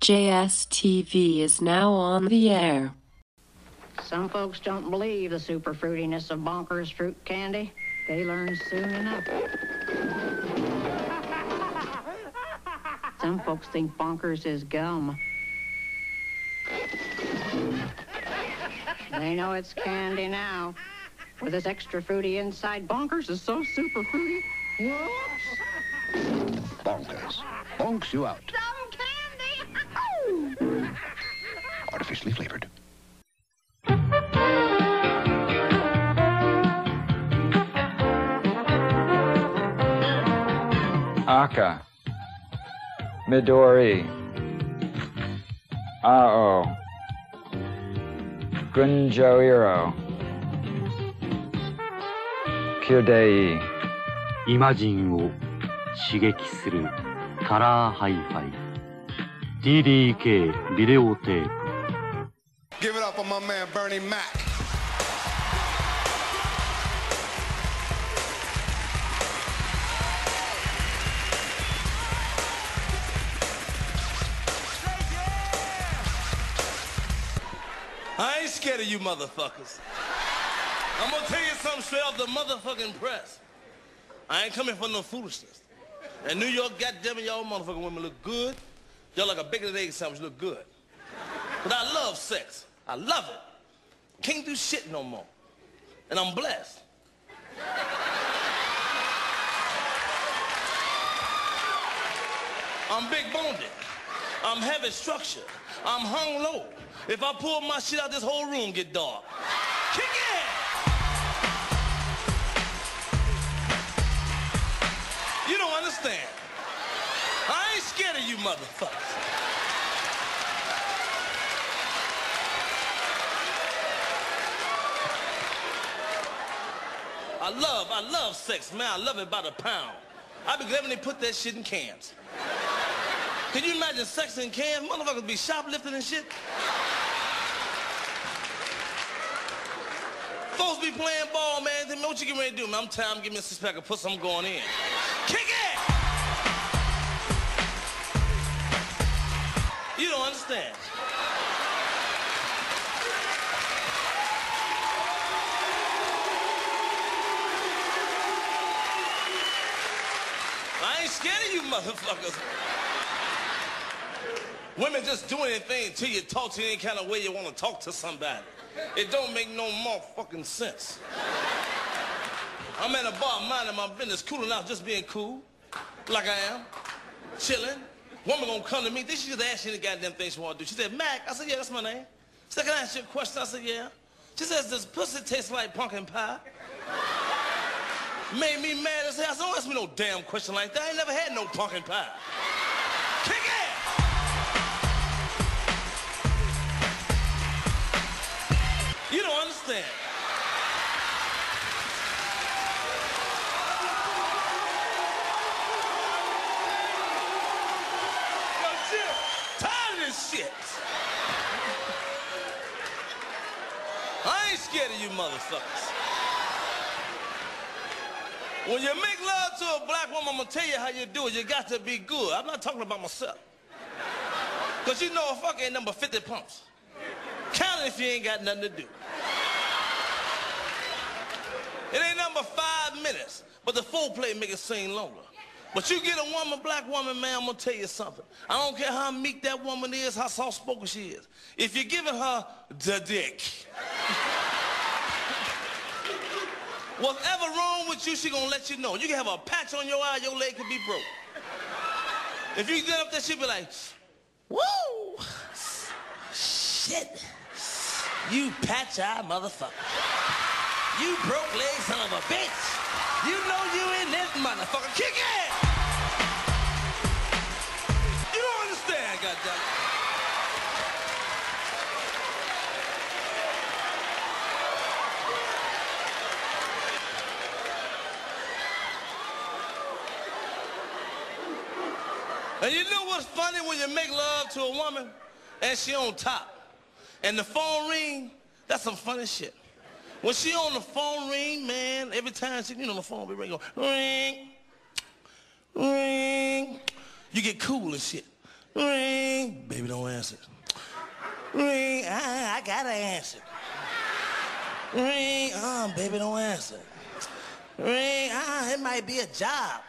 JSTV is now on the air. Some folks don't believe the super fruitiness of Bonkers fruit candy. They learn soon enough. Some folks think Bonkers is gum. They know it's candy now. With this extra fruity inside, Bonkers is so super fruity. Whoops! Bonkers. Bonks you out. Some candy! artificially flavored. Aka, Midori, Ao, Gunjoiro, Kyudei. イマジンを刺激するカラーハイファイ TDK ビデオテープ for my man Bernie Mac. I ain't scared of you motherfuckers. I'm gonna tell you something straight off the motherfucking press. I ain't coming for no foolishness. In New York, goddamn it, y'all motherfucking women look good. Y'all like a bacon and egg sandwich look good. But I love sex. I love it. Can't do shit no more. And I'm blessed. I'm big boned. I'm heavy structured. I'm hung low. If I pull my shit out, this whole room get dark. Kick it! You don't understand. I ain't scared of you motherfuckers. I love, I love sex, man. I love it by the pound. I'd be glad when they put that shit in cans. Can you imagine sex in cans? Motherfuckers be shoplifting and shit. Folks be playing ball, man. Then what you getting ready to do, man? I'm tired. I'm giving me a six pack of pussy. I'm going in. Kick it! You don't understand. I ain't scared of you motherfuckers. Women just do anything till you talk to any kind of way you want to talk to somebody. It don't make no motherfucking sense. I'm at a bar minding my business, cooling out, just being cool, like I am, chilling. Woman gonna come to me, then she just ask you the goddamn thing she wanna do. She said, Mac, I said, yeah, that's my name. She said, can I ask you a question? I said, yeah. She says, does pussy taste like pumpkin pie? Made me mad as hell. Don't ask me no damn question like that. I ain't never had no pumpkin pie. Kick it! You don't understand. Yo, Jim, tired of this shit. I ain't scared of you motherfuckers. When you make love to a black woman, I'm gonna tell you how you do it. You got to be good. I'm not talking about myself. Cause you know a fuck ain't number 50 pumps. Count it if you ain't got nothing to do. It ain't number five minutes, but the full play make it seem longer. But you get a woman, black woman, man, I'm gonna tell you something. I don't care how meek that woman is, how soft-spoken she is. If you're giving her the dick, whatever wrong with you, she gonna let you know. You can have a patch on your eye, your leg could be broke. If you get up there, she'll be like, woo, shit, you patch eye motherfucker. You broke leg son of a bitch. You know you in this motherfucker. Kick it! And you know what's funny when you make love to a woman and she on top and the phone ring, that's some funny shit. When she on the phone ring, man, every time she, you know, the phone be ringing, ring, ring, you get cool and shit. Ring. Baby, don't answer. Ring. I, I gotta answer. Ring. Uh, baby, don't answer. Ring. Ah, it might be a job.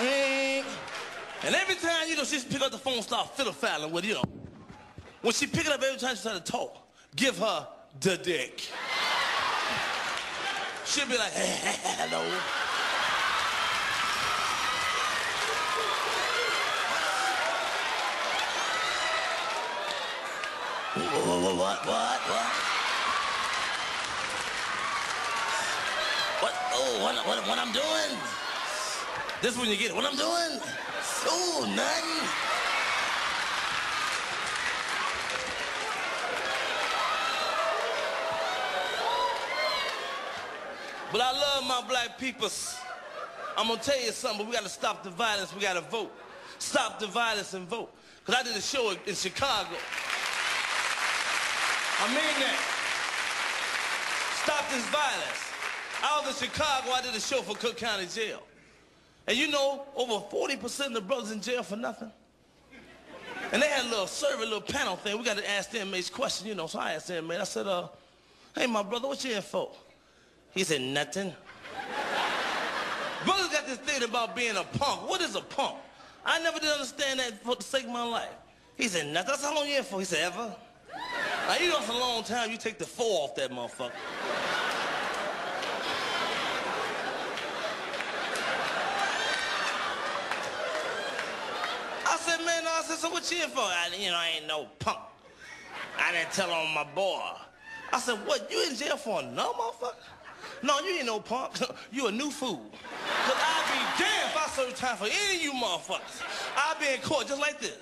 Ring. And every time, you know, she pick up the phone, start fiddle-faddling with, you know. When she pick it up every time she try to talk, give her the dick. She'll be like, hello. What, what, what, what? What, oh, what, what, what I'm doing? This when you get. What I'm doing? Oh, nothing. But I love my black peoples. I'm gonna tell you something, but we gotta stop the violence, we gotta vote. Stop the violence and vote. Cause I did a show in Chicago. I mean that. Stop this violence. I was in Chicago, I did a show for Cook County Jail. And you know, over 40% of the brothers in jail for nothing. And they had a little survey, little panel thing. We got to ask the inmates questions, you know. So I asked the inmate, I said, uh, hey, my brother, what you in for? He said, nothing. Brothers got this thing about being a punk. What is a punk? I never did understand that for the sake of my life. He said, nothing. That's how long you in for? He said, ever? Now, you know it's a long time. You take the four off that motherfucker. I I said, so what you in for? I, you know, I ain't no punk. I didn't tell on my boy. I said, what, you in jail for no motherfucker? No, you ain't no punk. you a new fool. Cause I'd be damned if I serve time for any of you motherfuckers. I'd be in court just like this.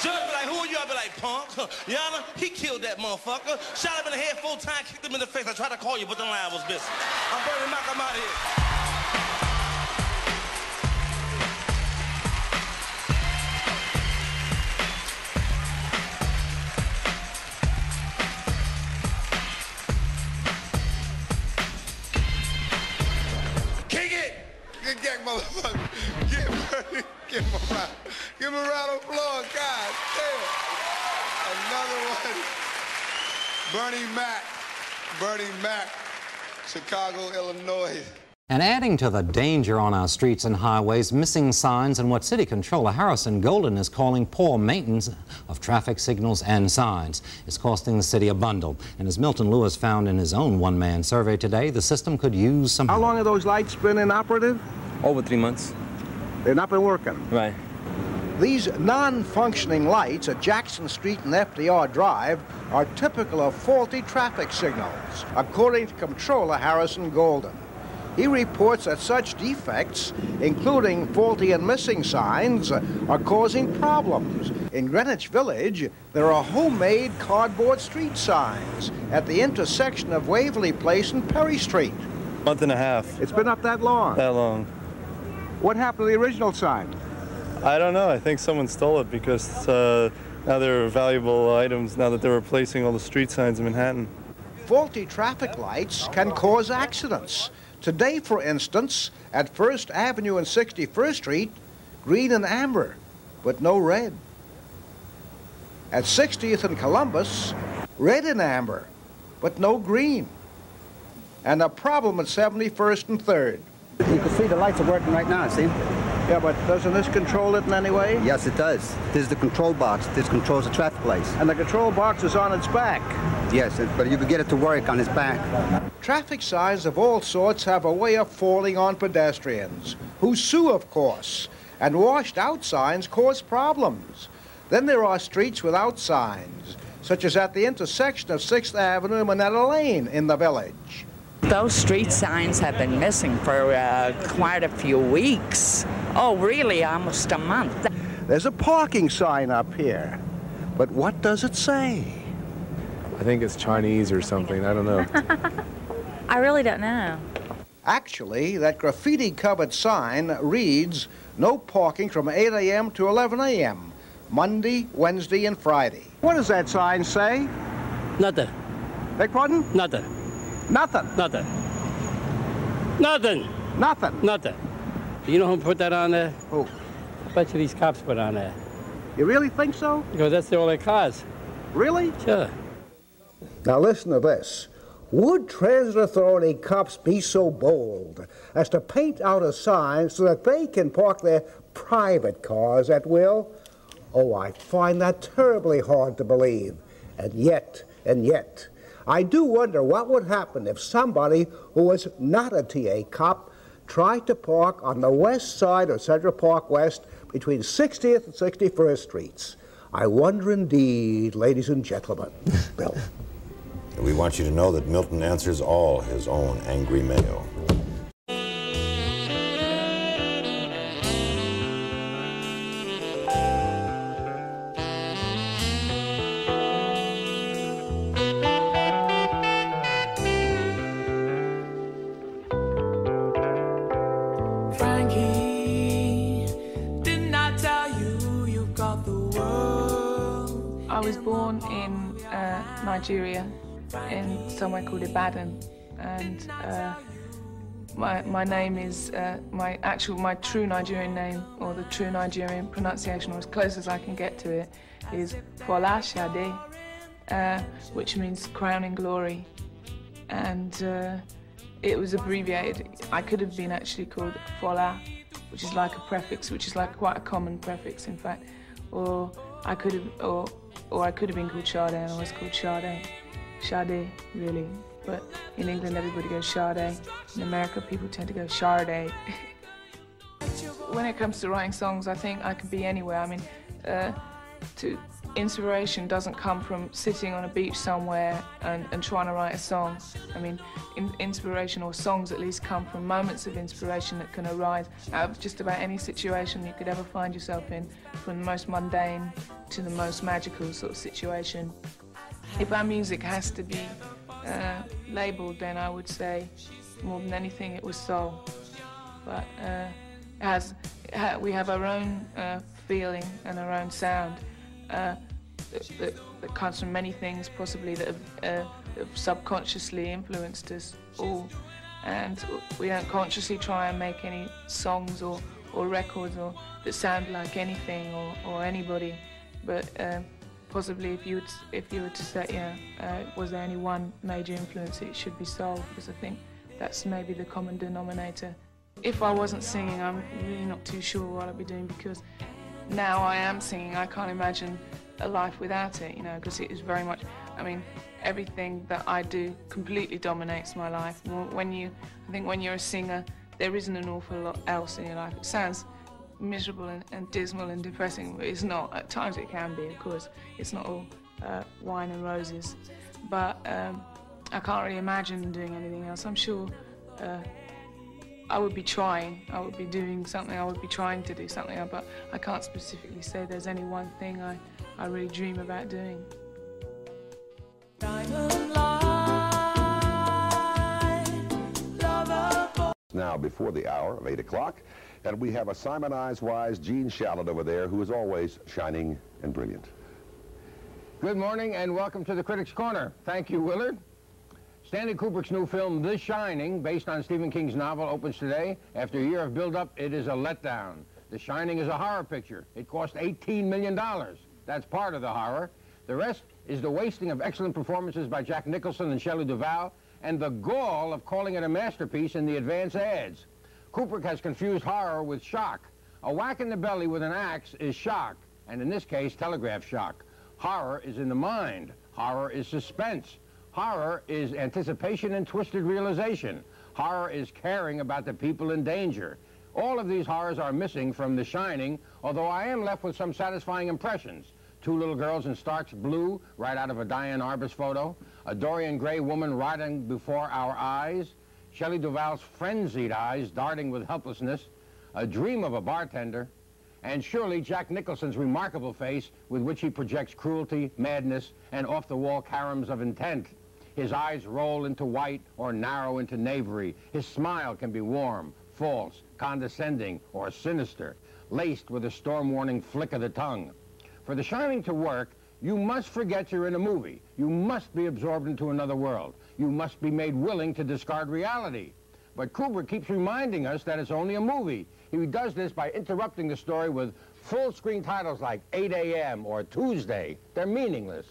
Judge be like, who are you? I be like, punk. Yana, he killed that motherfucker. Shot him in the head four times, kicked him in the face. I tried to call you, but the line was busy. I'm Bernie Mac, I'm out of here. Good gang, motherfucker. Give him, give him a round. Give him a round of applause, God damn. Another one. Bernie Mac. Bernie Mac. Chicago, Illinois. And adding to the danger on our streets and highways, missing signs and what City Controller Harrison Goldin is calling poor maintenance of traffic signals and signs is costing the city a bundle. And as Milton Lewis found in his own one-man survey today, the system could use some How long have those lights been inoperative? Over three months. They've not been working. Right. These non-functioning lights at Jackson Street and FDR Drive are typical of faulty traffic signals, according to Comptroller Harrison Goldin. He reports that such defects, including faulty and missing signs, are causing problems. In Greenwich Village, there are homemade cardboard street signs at the intersection of Waverly Place and Perry Street. Month and a half. It's been up that long. That long. What happened to the original sign? I don't know. I think someone stole it because uh, now they're valuable items now that they're replacing all the street signs in Manhattan. Faulty traffic lights can cause accidents. Today, for instance, at First Avenue and 61st Street, green and amber, but no red. At 60th and Columbus, red and amber, but no green. And a problem at 71st and 3rd. You can see the lights are working right now, see? Yeah, but doesn't this control it in any way? Yes, it does. This is the control box. This controls the traffic lights. And the control box is on its back. Yes, but you can get it to work on its back. Traffic signs of all sorts have a way of falling on pedestrians, who sue, of course, and washed out signs cause problems. Then there are streets without signs, such as at the intersection of 6th Avenue and Minetta Lane in the village. Those street signs have been missing for uh, quite a few weeks. Oh, really, almost a month. There's a parking sign up here, but what does it say? I think it's Chinese or something. I don't know. I really don't know. Actually, that graffiti covered sign reads no parking from 8 a.m. to 11 a.m., Monday, Wednesday, and Friday. What does that sign say? Nothing. Beg pardon? Nothing. Nothing. Nothing. Nothing. Nothing. Nothing. You know who put that on there? Who? A bunch of these cops put on there. You really think so? Because that's all their cars. Really? Sure. Now listen to this. Would transit authority cops be so bold as to paint out a sign so that they can park their private cars at will? Oh, I find that terribly hard to believe. And yet, and yet, I do wonder what would happen if somebody who was not a TA cop tried to park on the west side of Central Park West between 60th and 61st Streets. I wonder indeed, ladies and gentlemen. Bill. We want you to know that Milton answers all his own angry mail. Nigeria, in somewhere called Ibadan, and uh, my my name is uh, my actual my true Nigerian name or the true Nigerian pronunciation, or as close as I can get to it, is Fola Shade, uh, which means crowning glory, and uh, it was abbreviated. I could have been actually called Fola, which is like a prefix, which is like quite a common prefix, in fact, or I could have or or I could have been called Sade, and I was called Sade. Sade, really. But in England, everybody goes Sade. In America, people tend to go Sade. when it comes to writing songs, I think I can be anywhere. I mean, uh, to inspiration doesn't come from sitting on a beach somewhere and, and trying to write a song. I mean, in, inspiration or songs at least come from moments of inspiration that can arise out of just about any situation you could ever find yourself in, from the most mundane to the most magical sort of situation. If our music has to be uh, labeled, then I would say more than anything it was soul. But uh, we have our own uh, feeling and our own sound uh, that, that, comes from many things, possibly that have, uh, that have subconsciously influenced us all. And we don't consciously try and make any songs or, or records or that sound like anything or, or anybody. But um, possibly if you would, if you were to say, yeah, uh, was there any one major influence, it should be soul, because I think that's maybe the common denominator. If I wasn't singing, I'm really not too sure what I'd be doing because now I am singing. I can't imagine a life without it, you know, because it is very much, I mean, everything that I do completely dominates my life. When you, I think when you're a singer, there isn't an awful lot else in your life. It sounds miserable and, and dismal and depressing, but it's not. At times it can be, of course. It's not all uh, wine and roses. But um, I can't really imagine doing anything else. I'm sure uh, I would be trying. I would be doing something. I would be trying to do something. But I can't specifically say there's any one thing I, I really dream about doing. Now, before the hour of 8 o'clock, and we have a Simon Eyes Wise Gene Shalit over there, who is always shining and brilliant. Good morning and welcome to the Critics' Corner. Thank you, Willard. Stanley Kubrick's new film, The Shining, based on Stephen King's novel, opens today. After a year of build-up, it is a letdown. The Shining is a horror picture. It cost $18 million. That's part of the horror. The rest is the wasting of excellent performances by Jack Nicholson and Shelley Duvall, and the gall of calling it a masterpiece in the advance ads. Kubrick has confused horror with shock. A whack in the belly with an axe is shock, and in this case, telegraph shock. Horror is in the mind. Horror is suspense. Horror is anticipation and twisted realization. Horror is caring about the people in danger. All of these horrors are missing from The Shining, although I am left with some satisfying impressions. Two little girls in starch blue, right out of a Diane Arbus photo. A Dorian Gray woman riding before our eyes. Shelley Duvall's frenzied eyes darting with helplessness. A dream of a bartender. And surely Jack Nicholson's remarkable face with which he projects cruelty, madness, and off-the-wall caroms of intent. His eyes roll into white or narrow into knavery. His smile can be warm, false, condescending, or sinister, laced with a storm-warning flick of the tongue. For The Shining to work, you must forget you're in a movie. You must be absorbed into another world. You must be made willing to discard reality. But Kubrick keeps reminding us that it's only a movie. He does this by interrupting the story with full-screen titles like 8 a.m. or Tuesday. They're meaningless.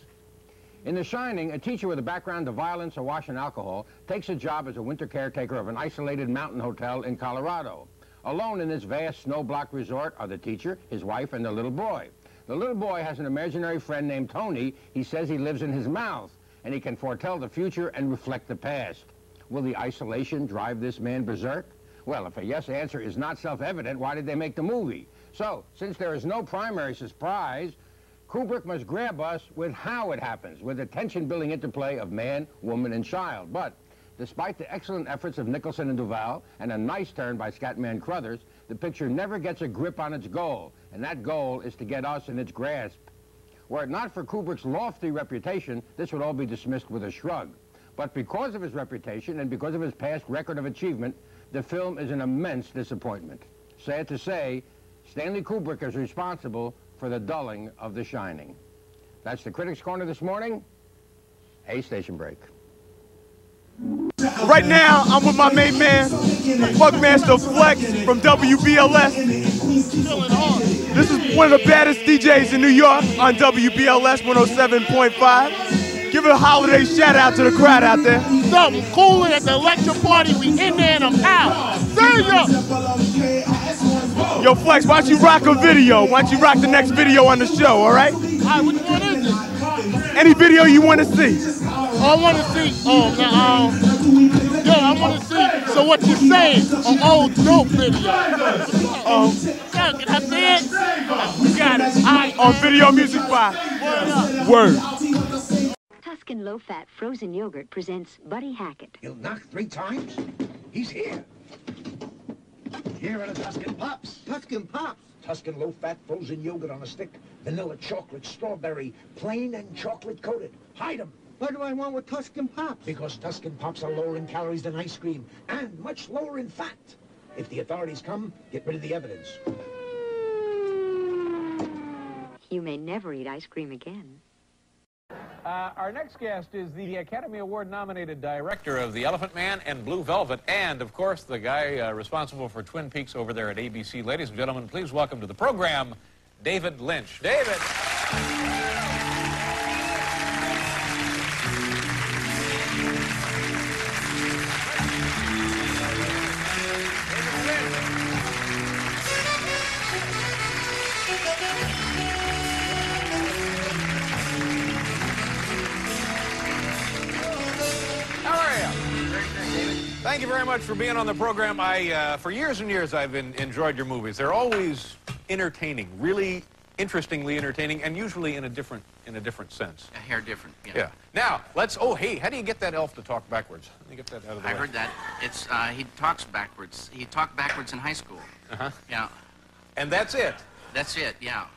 In The Shining, a teacher with a background of violence, awash in alcohol, takes a job as a winter caretaker of an isolated mountain hotel in Colorado. Alone in this vast snow-blocked resort are the teacher, his wife, and the little boy. The little boy has an imaginary friend named Tony. He says he lives in his mouth, and he can foretell the future and reflect the past. Will the isolation drive this man berserk? Well, if a yes answer is not self-evident, why did they make the movie? So, since there is no primary surprise, Kubrick must grab us with how it happens, with the tension-building interplay of man, woman, and child. But despite the excellent efforts of Nicholson and Duvall and a nice turn by Scatman Crothers, the picture never gets a grip on its goal, and that goal is to get us in its grasp. Were it not for Kubrick's lofty reputation, this would all be dismissed with a shrug. But because of his reputation and because of his past record of achievement, the film is an immense disappointment. Sad to say, Stanley Kubrick is responsible for the dulling of The Shining. That's the Critics' Corner this morning. A station break. Right now, I'm with my main man, Funkmaster Flex from WBLS. This is one of the baddest DJs in New York on WBLS 107.5. Give a holiday shout out to the crowd out there. Something cooler at the lecture party. We in there and I'm out. See ya! Yo, Flex, why don't you rock a video? Why don't you rock the next video on the show, all right? All right, which one is it? Any video you want to see. Oh, I want to see. Oh, now, um, yo, I want to see. So what you saying? An old dope video. Um, yeah, can I see it? You got it. All right. On Video Music 5. Word. Word. Tuscan low-fat frozen yogurt presents Buddy Hackett. He'll knock three times. He's here. Here are the Tuscan Pops. Tuscan Pops? Tuscan low-fat frozen yogurt on a stick. Vanilla chocolate, strawberry, plain and chocolate coated. Hide them. What do I want with Tuscan Pops? Because Tuscan Pops are lower in calories than ice cream and much lower in fat. If the authorities come, get rid of the evidence. You may never eat ice cream again. Uh, our next guest is the Academy Award nominated director of The Elephant Man and Blue Velvet, and of course, the guy uh, responsible for Twin Peaks over there at ABC. Ladies and gentlemen, please welcome to the program, David Lynch. David! For being on the program. I, uh, for years and years, I've been, enjoyed your movies. They're always entertaining, really interestingly entertaining, and usually in a different, in a different sense. A hair different. Yeah. Yeah. Now, let's. Oh, hey, how do you get that elf to talk backwards? Let me get that out of the I way. heard that. It's uh, he talks backwards. He talked backwards in high school. Uh-huh. Yeah. And that's it. That's it. Yeah.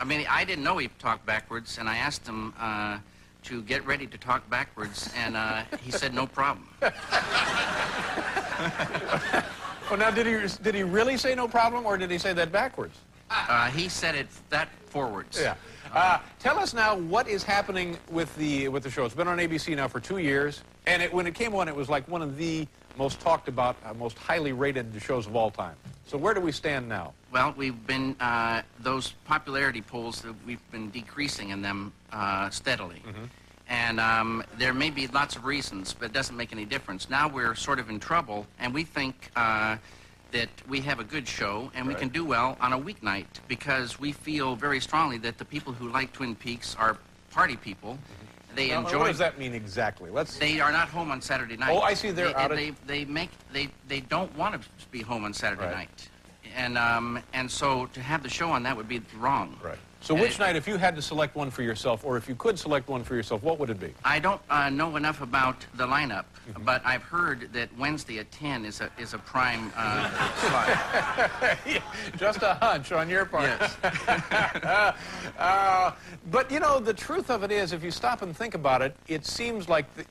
I mean, I didn't know he talked backwards, and I asked him uh, to get ready to talk backwards, and uh, he said no problem. Well, now, did he did he really say no problem, or did he say that backwards? Uh, he said it that forwards. Yeah. Uh, tell us now what is happening with the with the show. It's been on ABC now for two years, and it, when it came on, it was like one of the most talked about, uh, most highly rated shows of all time. So where do we stand now? Well, we've been uh, those popularity polls. uh, We've been decreasing in them uh, steadily. And um, there may be lots of reasons, but it doesn't make any difference. Now we're sort of in trouble, and we think uh, that we have a good show and we can do well on a weeknight because we feel very strongly that the people who like Twin Peaks are party people. They Now, enjoy. What does that mean exactly? Let's. They are not home on Saturday night. Oh, I see. They're they, out at- They, they make they they don't want to be home on Saturday Right. night, and um and so to have the show on that would be wrong. Right. So which night, if you had to select one for yourself, or if you could select one for yourself, what would it be? I don't uh, know enough about the lineup, but I've heard that Wednesday at 10 is a is a prime uh, slot. Just a hunch on your part. Yes. uh, but you know, the truth of it is, if you stop and think about it, it seems like the,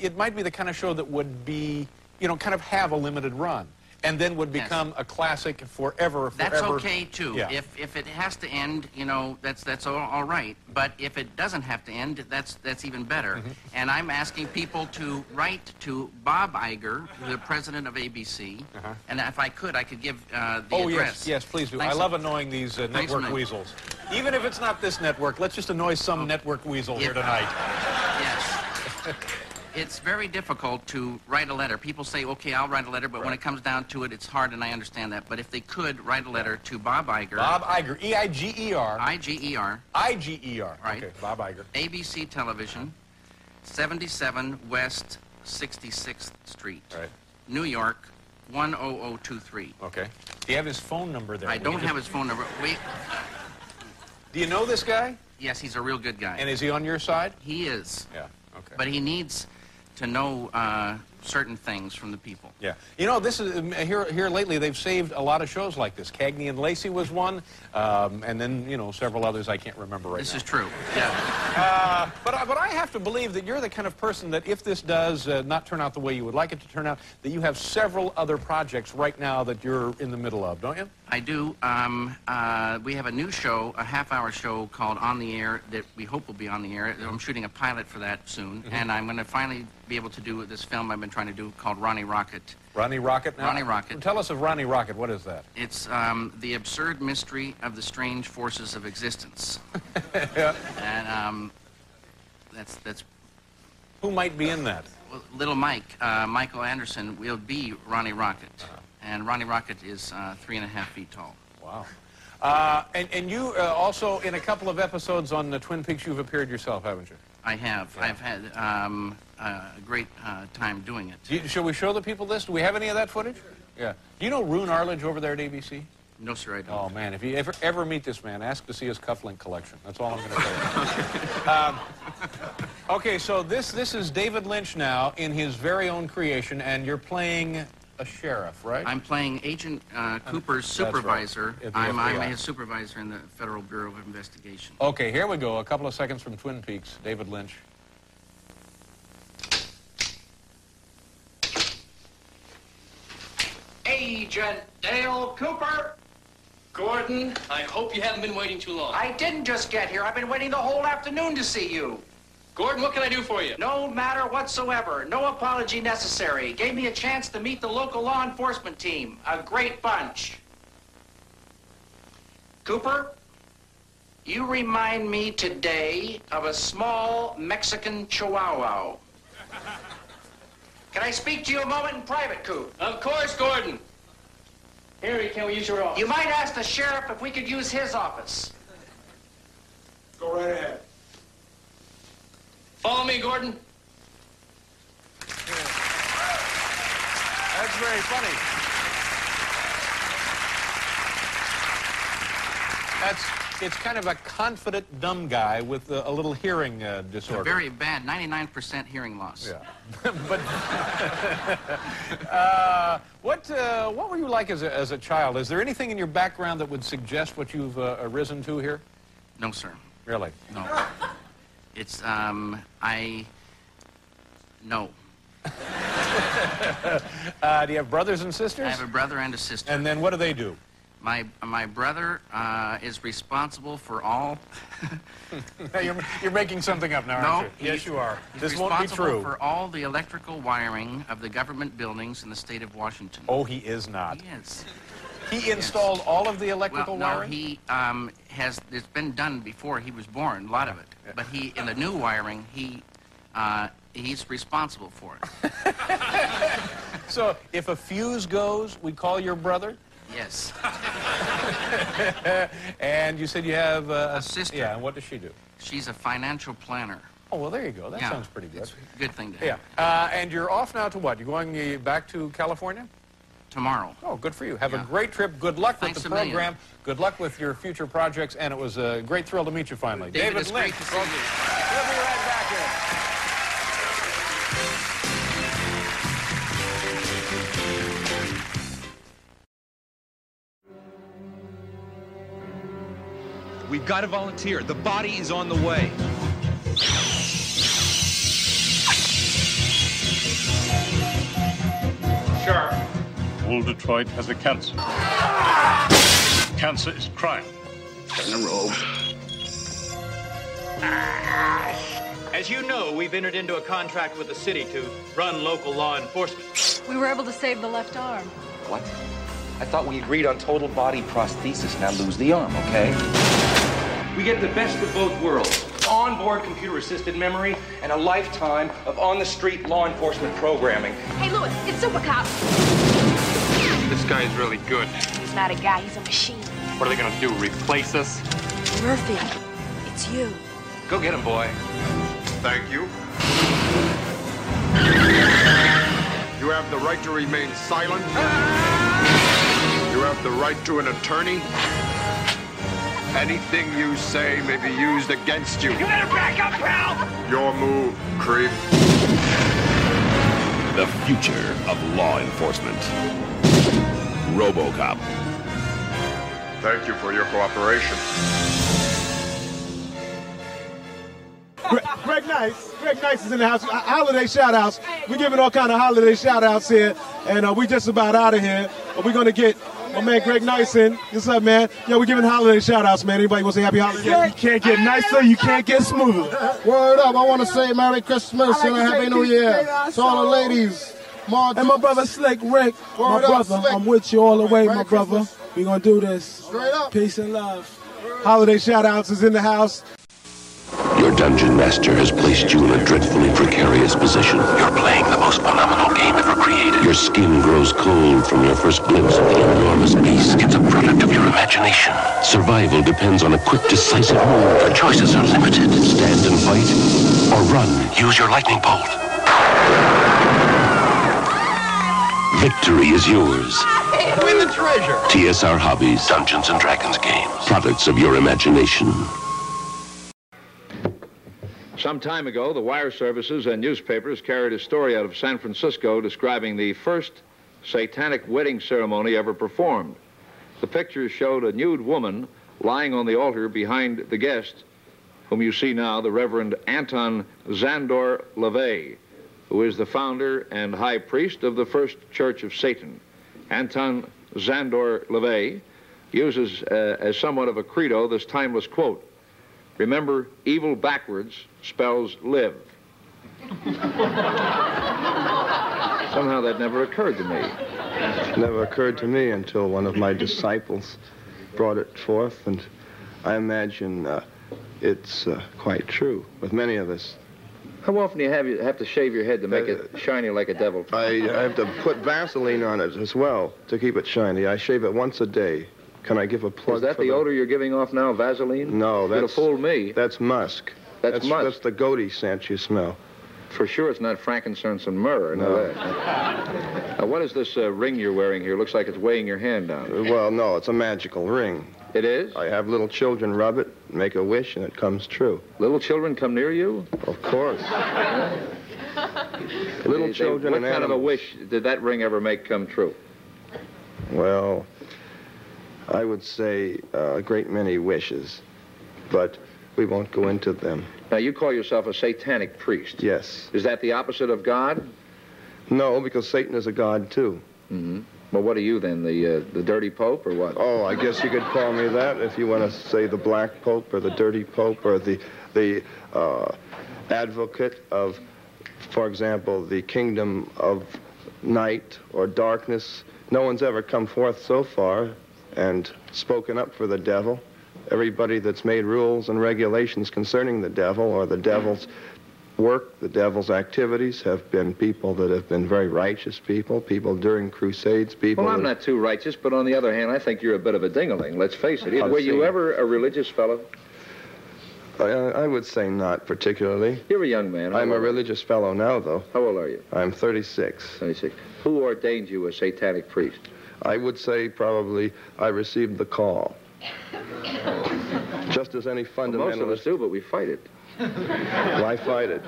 it might be the kind of show that would be, you know, kind of have a limited run. And then would become a classic forever, forever. That's okay too. Yeah. If if it has to end, you know, that's that's all, all right. But if it doesn't have to end, that's that's even better. Mm-hmm. And I'm asking people to write to Bob Iger, the president of ABC. And if I could, I could give uh, the oh address. yes, yes, please do. Thanks I love annoying these uh, network weasels. Even if it's not this network, let's just annoy some network weasel here tonight. Yes. It's very difficult to write a letter. People say, okay, I'll write a letter, but when it comes down to it, it's hard, and I understand that. But if they could write a letter to Bob Iger. Bob Iger, E E-I-G-E-R. I-G-E-R. I-G-E-R. Right. Okay, Bob Iger. ABC Television, 77 West 66th Street. Right. New York, 10023. Okay. Do you have his phone number there? I can don't have his phone number. Wait. Do you know this guy? Yes, he's a real good guy. And is he on your side? He is. Yeah. Okay. But he needs to know uh, certain things from the people. Yeah. You know, this is um, here. Here lately, they've saved a lot of shows like this. Cagney and Lacey was one, um, and then you know several others I can't remember right This now. is true. Yeah. Uh, but I- but I have to believe that you're the kind of person that if this does uh, not turn out the way you would like it to turn out, that you have several other projects right now that you're in the middle of, don't you? I do. Um, uh, we have a new show, a half-hour show called On the Air that we hope will be on the air. I'm shooting a pilot for that soon, Mhm. and I'm going to finally be able to do this film I've been trying to do called Ronnie Rocket. Ronnie Rocket. Now, Ronnie Rocket. Tell us of Ronnie Rocket. What is that? It's um, the absurd mystery of the strange forces of existence. yeah. And um, that's that's. Who might be in that? Well, little Mike, uh, Michael Anderson, will be Ronnie Rocket, Uh-huh. and Ronnie Rocket is uh, three and a half feet tall. Wow. Uh, and, and you uh, also, in a couple of episodes on the Twin Peaks, you've appeared yourself, haven't you? I have. I've had um, uh, a great uh, time doing it. You, shall we show the people this? Do we have any of that footage? Yeah. Do you know Roone Arledge over there at ABC? No, sir, I don't. Oh, man. If you ever, ever meet this man, ask to see his cufflink collection. That's all I'm going to tell you. um, okay, so this, this is David Lynch now in his very own creation, and you're playing a sheriff, right? I'm playing Agent uh, Cooper's right. supervisor. At I'm, I'm his supervisor in the Federal Bureau of Investigation. Okay, here we go. A couple of seconds from Twin Peaks. David Lynch. Agent Dale Cooper. Gordon, I hope you haven't been waiting too long. I didn't just get here. I've been waiting the whole afternoon to see you. Gordon, what can I do for you? No matter whatsoever. No apology necessary. Gave me a chance to meet the local law enforcement team. A great bunch. Cooper, you remind me today of a small Mexican chihuahua. Can I speak to you a moment in private, Coop? Of course, Gordon. Harry, can we use your office? You might ask the sheriff if we could use his office. Go right ahead. Follow me, Gordon. That's very funny. That's it's kind of a confident dumb guy with a, a little hearing uh, disorder. very bad 99% hearing loss. Yeah. but uh, what uh, what were you like as a, as a child? Is there anything in your background that would suggest what you've uh, arisen to here? No, sir. Really? No. It's, um, I. No. uh, do you have brothers and sisters? I have a brother and a sister. And then what do they do? My my brother uh, is responsible for all. you're, you're making something up now, no, aren't you? Yes, you are. This won't be responsible true. for all the electrical wiring of the government buildings in the state of Washington. Oh, he is not. He is. He installed all of the electrical well, no, wiring? he um, has. It's been done before he was born. A lot of it, but he in the new wiring, he uh, he's responsible for it. So if a fuse goes, we call your brother? Yes. and you said you have uh, A sister. Yeah, and what does she do? She's a financial planner. Oh, well, there you go. That Yeah. sounds pretty good. Good thing to have. Yeah. Uh, and you're off now to what? You're going uh, back to California? Tomorrow. Oh, good for you. Have Yeah. a great trip. Good luck Thanks with the million. program. Good luck with your future projects. And it was a great thrill to meet you finally. David, David it's Lynch. great to see We'll be right back here. We've got to volunteer. The body is on the way. Sheriff, All Detroit has a cancer. Cancer is crime. In a robe. As you know, we've entered into a contract with the city to run local law enforcement. We were able to save the left arm. What? I thought we agreed on total body prosthesis. Now lose the arm, okay? We get the best of both worlds. Onboard computer-assisted memory and a lifetime of on-the-street law enforcement programming. Hey, Lewis, it's Super Cop. This guy is really good. He's not a guy, he's a machine. What are they gonna do, replace us? Murphy, it's you. Go get him, boy. Thank you. You have the right to remain silent. You have the right to an attorney. Anything you say may be used against you. You better back up, pal! Your move, creep. The future of law enforcement. RoboCop. Thank you for your cooperation. Greg, Greg Nice. Greg Nice is in the house. Uh, Holiday shout outs. We're giving all kind of holiday shout outs here. And uh, we just about out of here. We're going to get my man Greg Nice in. What's up, man? Yo, we're giving holiday shout outs, man. Anybody want to say happy holidays? You can't get nicer. You can't get smoother. Word up. I want to say Merry Christmas and a Happy New Year to all the ladies. Mar- And my brother Slick Rick. my Word up, brother. Slick. I'm with you all the way, Merry my brother. Christmas. We're going to do this. Straight up. Peace and love. Holiday shout outs is in the house. Your dungeon master has placed you in a dreadfully precarious position. You're playing the most phenomenal game ever created. Your skin grows cold from your first glimpse of the enormous beast. It's a product of your imagination. Survival depends on a quick, decisive move. Your choices are limited. Stand and fight, or run. Use your lightning bolt. Victory is yours. Win the treasure! TSR Hobbies, Dungeons and Dragons games. Products of your imagination. Some time ago, the wire services and newspapers carried a story out of San Francisco describing the first satanic wedding ceremony ever performed. The pictures showed a nude woman lying on the altar behind the guest, whom you see now, the Reverend Anton Szandor LaVey, who is the founder and high priest of the First Church of Satan. Anton Szandor LaVey uses uh, as somewhat of a credo this timeless quote Remember, evil backwards spells live. Somehow that never occurred to me. Never occurred to me until one of my disciples brought it forth, and I imagine uh, it's uh, quite true with many of us. How often do you have, you have to shave your head to make it shiny like a devil? I, I have to put Vaseline on it as well to keep it shiny. I shave it once a day. Can I give a plug? Is that for the odor you're giving off now, Vaseline? No, that's fooled me. That's musk. That's musk. That's the goatee scent you smell. For sure it's not frankincense and myrrh. No. that. now, what is this uh, ring you're wearing here? Looks like it's weighing your hand down. Well, no, it's a magical ring. It is? I have little children rub it, make a wish, and it comes true. Little children come near you? Of course. Little They- they- children What and kind of a wish did that ring ever make come true? Well, I would say uh, a great many wishes, but we won't go into them. Now, you call yourself a satanic priest. Yes. Is that the opposite of God? No, because Satan is a god too. Mm-hmm. Well, what are you then? The uh, the dirty pope or what? Oh, I guess you could call me that if you want to say the black pope or the dirty pope or the the uh, advocate of, for example, the kingdom of night or darkness. No one's ever come forth so far and spoken up for the devil. Everybody that's made rules and regulations concerning the devil or the devil's work, the devil's activities, have been people that have been very righteous people, people during crusades, people. Well, I'm not too righteous, but on the other hand, I think you're a bit of a dingaling. Let's face it. Were you ever a religious fellow? I, I would say not particularly. You're a young man. How I'm a old are you? religious fellow now, though. How old are you? I'm 36. 36. Who ordained you a satanic priest? I would say probably I received the call. Just as any Well, most of us fundamentalist. do, but we fight it. Why fight it?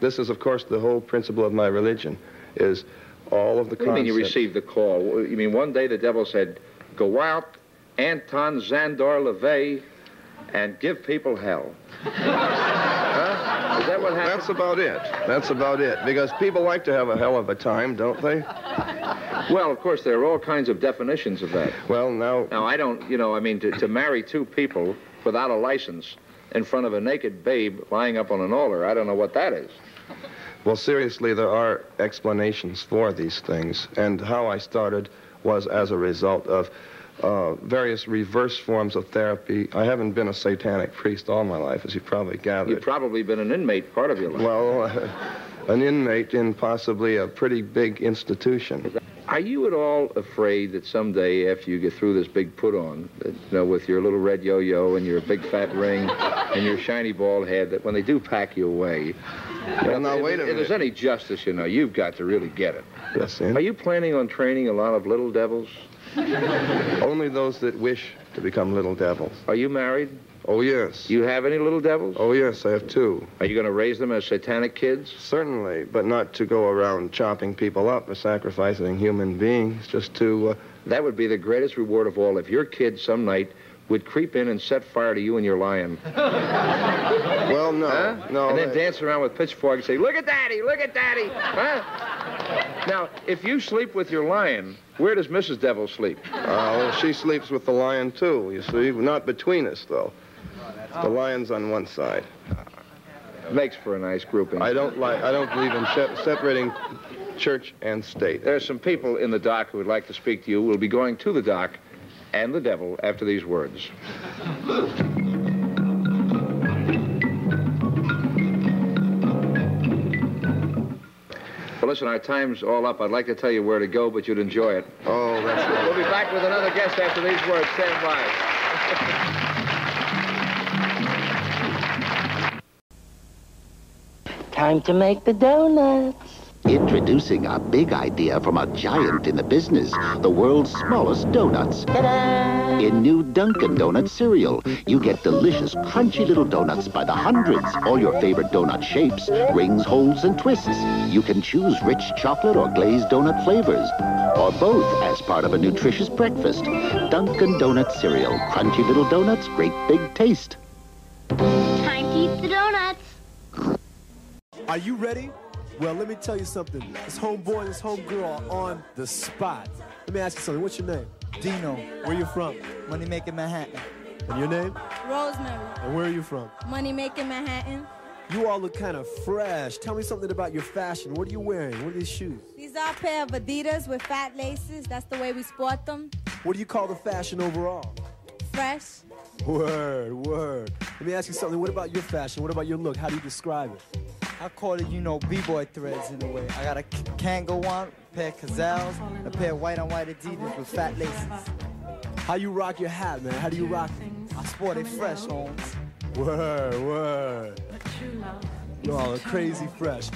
This is, of course, the whole principle of my religion, is all of the What do you mean you received the call? You mean one day the devil said, go out, Anton Szandor LaVey, and give people hell? huh? Is that what happened? That's about it. That's about it. Because people like to have a hell of a time, don't they? Well, of course, there are all kinds of definitions of that. Well, now... Now, I don't, you know, I mean, to, to marry two people without a license in front of a naked babe lying up on an altar, I don't know what that is. Well, seriously, there are explanations for these things. And how I started was as a result of uh, various reverse forms of therapy. I haven't been a satanic priest all my life, as you probably gathered. You've probably been an inmate part of your life. Well, uh, an inmate in possibly a pretty big institution. Are you at all afraid that someday, after you get through this big put on, that, you know, with your little red yo yo and your big fat ring and your shiny bald head, that when they do pack you away, Well, now, if, wait a if there's any justice, you know, you've got to really get it. Yes, sir. Are you planning on training a lot of little devils? Only those that wish to become little devils. Are you married? Oh, yes. You have any little devils? Oh, yes, I have two. Are you going to raise them as satanic kids? Certainly, but not to go around chopping people up or sacrificing human beings, just to... Uh, That would be the greatest reward of all if your kid some night would creep in and set fire to you and your lion. well, no, Huh? no. And then that- dance around with pitchforks and say, look at daddy, look at daddy. Huh? Now, if you sleep with your lion, where does Mrs. Devil sleep? Uh, well, she sleeps with the lion, too, you see. Not between us, though. The lion's on one side. Makes for a nice grouping. I don't like, I don't believe in se- separating church and state. There are some people in the dock who would like to speak to you. We'll be going to the dock and the devil after these words. Well, listen, our time's all up. I'd like to tell you where to go, but you'd enjoy it. Oh, that's We'll be back with another guest after these words. Stand by. Time to make the donuts. Introducing a big idea from a giant in the business, the world's smallest donuts. In new Dunkin' Donuts cereal, you get delicious, crunchy little donuts by the hundreds. All your favorite donut shapes, rings, holes, and twists. You can choose rich chocolate or glazed donut flavors, or both as part of a nutritious breakfast. Dunkin' Donuts cereal, crunchy little donuts, great big taste. Time to eat the donuts. Are you ready? Well, let me tell you something. This homeboy and this homegirl are on the spot. Let me ask you something. What's your name? Dino. Where you from? Money making Manhattan. And your name? Rosemary. And where are you from? Money making Manhattan. You all look kind of fresh. Tell me something about your fashion. What are you wearing? What are these shoes? These are a pair of Adidas with fat laces. That's the way we sport them. What do you call the fashion overall? Fresh. Word, word. Let me ask you something. What about your fashion? What about your look? How do you describe it? I call it, you know, b-boy threads in a way. I got a Kangol one, a pair of Cazals, a pair of white on white Adidas with fat laces. How you rock your hat, man? How do you rock it? I sport it fresh, Holmes. Word, word. You all are crazy fresh.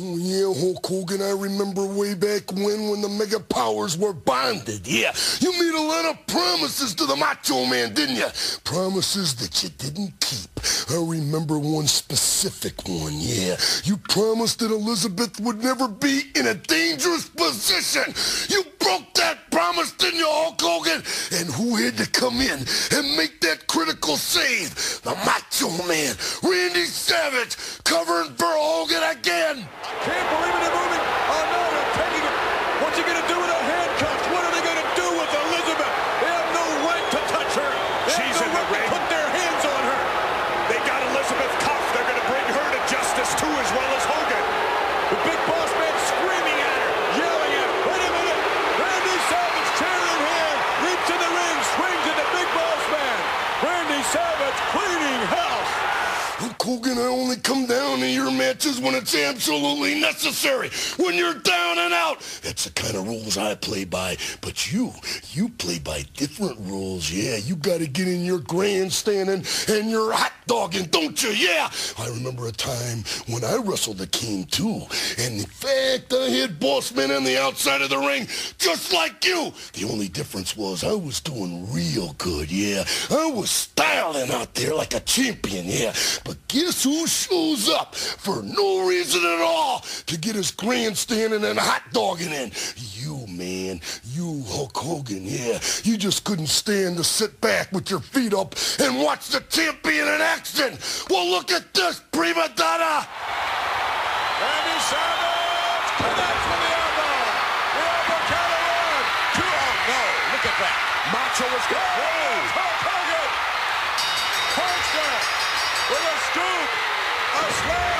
Oh, yeah, Hulk Hogan, I remember way back when, when the mega powers were bonded. Yeah, you made a lot of promises to the Macho Man, didn't you? Promises that you didn't keep. I remember one specific one, yeah. You promised that Elizabeth would never be in a dangerous position. You broke that promise, didn't you, Hulk Hogan? And who had to come in and make that critical save? The Macho Man, Randy Savage, covering for Hogan again. Can't believe it, they're moving. Oh, no, they're taking it. What's he going to do with her handcuffs? What are they going to do with Elizabeth? They have no right to touch her. They She's have in no the right ring. to put their hands on her. They got Elizabeth cuffed. They're going to bring her to justice, too, as well as Hogan. The big boss man screaming at her, yelling at her. Wait a minute. Randy Savage, chair in hand, leaps in the ring, swings at the big boss man. Randy Savage cleaning house. Hulk Hogan, I only come down to your matches when it's absolutely necessary. When you're down and out. That's the kind of rules I play by. But you, you play by different rules. Yeah, you got to get in your grandstanding and your hot dogging, don't you? Yeah. I remember a time when I wrestled the king, too. And in fact, I had Bossman on the outside of the ring, just like you. The only difference was I was doing real good, yeah. I was styling out there like a champion, yeah. But guess who shows up for no reason at all to get his grandstanding and hot dogging in? You, man. You, Hulk Hogan, yeah. You just couldn't stand to sit back with your feet up and watch the champion in action. Well, look at this, prima donna. Randy Savage connects with the elbow. The one, two. Oh no! Look at that. Macho is going. Whoa! Hulk Hogan. Him with a scoop, a slam.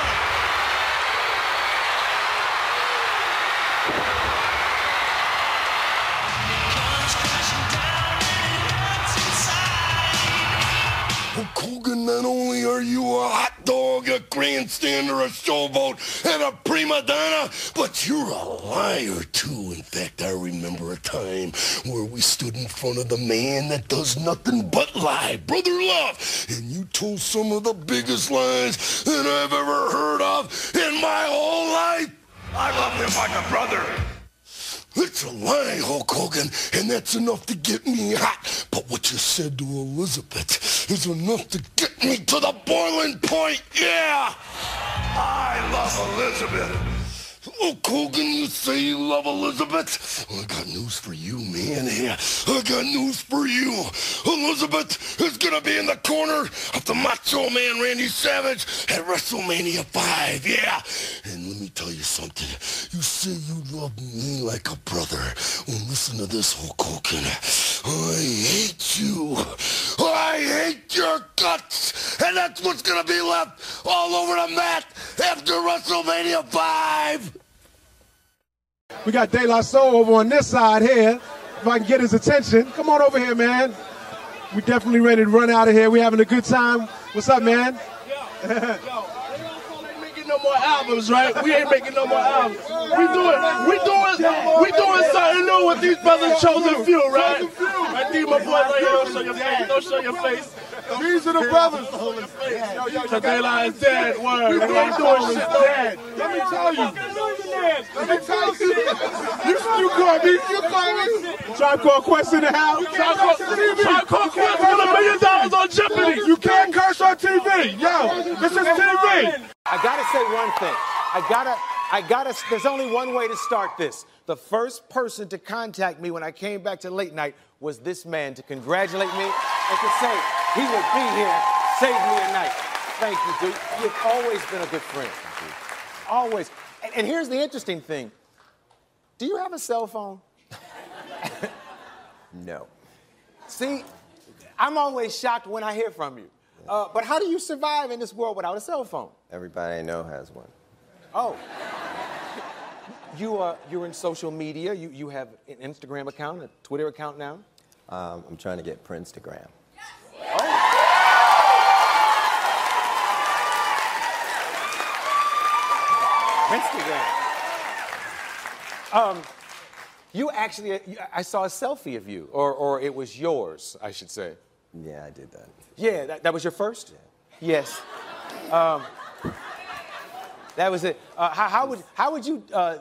Not only are you a hot dog, a grandstander, a showboat, and a prima donna, but you're a liar too. In fact, I remember a time where we stood in front of the man that does nothing but lie, Brother Love, and you told some of the biggest lies that I've ever heard of in my whole life. I love him like a brother. It's a lie, Hulk Hogan, and that's enough to get me hot. But what you said to Elizabeth is enough to get me to the boiling point. Yeah! I love Elizabeth. Oh, Hulk Hogan, you say you love Elizabeth? I got news for you, man. Yeah, I got news for you. Elizabeth is gonna be in the corner of the Macho Man Randy Savage at WrestleMania 5. Yeah, and let me tell you something. You say you love me like a brother. Well, listen to this, Hulk Hogan. I hate you. I hate your guts, and that's what's gonna be left all over the mat after WrestleMania 5. We got De La Soul over on this side here. If I can get his attention. Come on over here, man. We definitely ready to run out of here. We having a good time. What's up, man? making no more albums, right? We ain't making no more albums. We doing, we doing, we doing something new with these brothers chosen few, right? I need my boys right here. Don't show your face. Don't show your face. These are the brothers. So Daylight is dead. Word. We ain't doing shit. Dead. Let me tell you. Let me tell you. You, you call me. You call me. Try to call Quest in the house. Try to call- try to call Quest with a million dollars on Jeopardy. You can't curse on TV. Yo, this is TV. I gotta say one thing. I gotta, I gotta, there's only one way to start this. The first person to contact me when I came back to late night was this man to congratulate me and to say he will be here, save me a night. Thank you, dude. You've always been a good friend. Always. And, and here's the interesting thing. Do you have a cell phone? no. See, I'm always shocked when I hear from you. Uh, but how do you survive in this world without a cell phone? Everybody I know has one. Oh. You are you're in social media. You you have an Instagram account, a Twitter account now. Um, I'm trying to get Prince Instagram. Um, you actually, I saw a selfie of you, or or it was yours, I should say. Yeah, I did that. Yeah, that, that was your first. Yes. Um, that was it. Uh, how, how would how would you? Uh,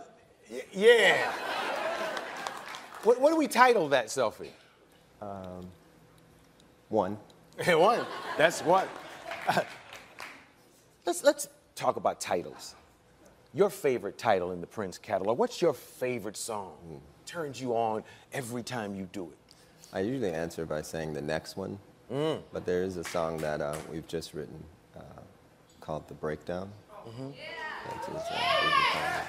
yeah. What, what do we title that selfie? Um, one. one. That's one. let's let's talk about titles. Your favorite title in the Prince catalog. What's your favorite song? Turns you on every time you do it. I usually answer by saying the next one, Mm. but there is a song that uh, we've just written uh, called The Breakdown. That's his, uh.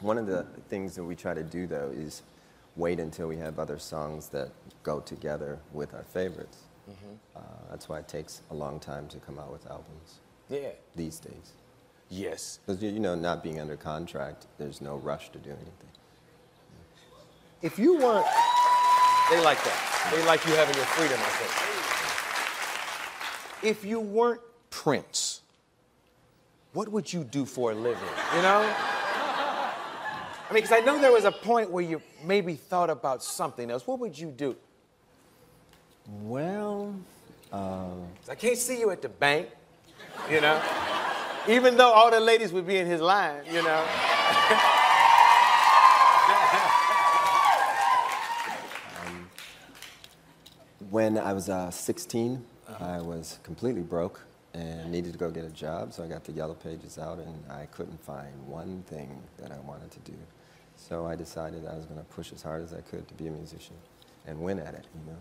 One of the things that we try to do, though, is wait until we have other songs that go together with our favorites. Uh, that's why it takes a long time to come out with albums Yeah. these days. Yes. Because, you know, not being under contract, there's no rush to do anything. If you weren't, they like that. They like you having your freedom, I think. If you weren't Prince, what would you do for a living? You know? I mean, because I know there was a point where you maybe thought about something else. What would you do? Well, um, 'Cause I can't see you at the bank, you know? Even though all the ladies would be in his line, you know? when I was uh, 16, I was completely broke and needed to go get a job, so I got the yellow pages out and I couldn't find one thing that I wanted to do. So I decided I was going to push as hard as I could to be a musician and win at it, you know.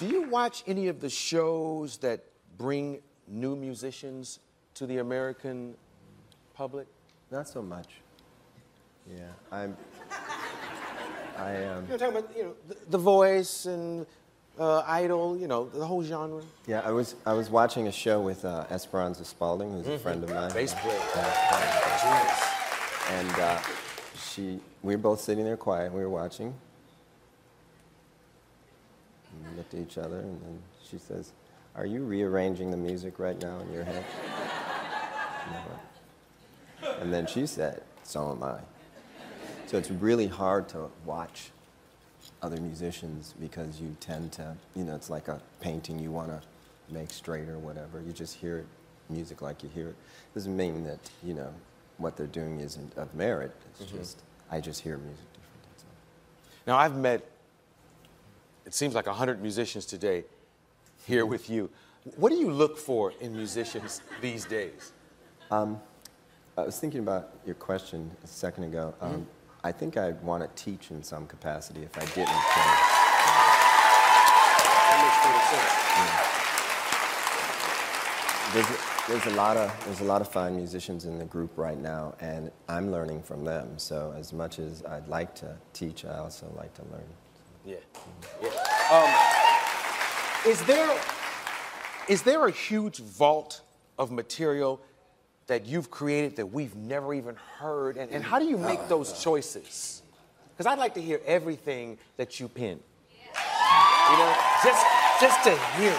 Do you watch any of the shows that bring new musicians to the American public? Not so much. Yeah, I'm. I um. You're talking about, you know, the, the Voice and uh, Idol, you know, the whole genre. Yeah, I was I was watching a show with uh, Esperanza Spalding, who's a Mhm. friend of mine. Bass player. Yeah. And uh, she, we were both sitting there quiet. We were watching. And we looked at each other, and then she says, "Are you rearranging the music right now in your head?" And And then she said, "So am I." So it's really hard to watch other musicians because you tend to, you know, it's like a painting you want to make straight or whatever. You just hear it, music like you hear it. Doesn't mean that, you know, what they're doing isn't of merit. It's Mhm. just, I just hear music. Differently. Now, I've met, it seems like 100 musicians today here with you. What do you look for in musicians these days? Um, I was thinking about your question a second ago. Um, Mhm. I think I'd want to teach in some capacity if I didn't play. There's a, there's a lot of there's a lot of fine musicians in the group right now, and I'm learning from them. So as much as I'd like to teach, I also like to learn. Yeah. yeah. Um, is there is there a huge vault of material that you've created that we've never even heard? And, and how do you make those choices? Because I'd like to hear everything that you pin. You know, just just to hear it.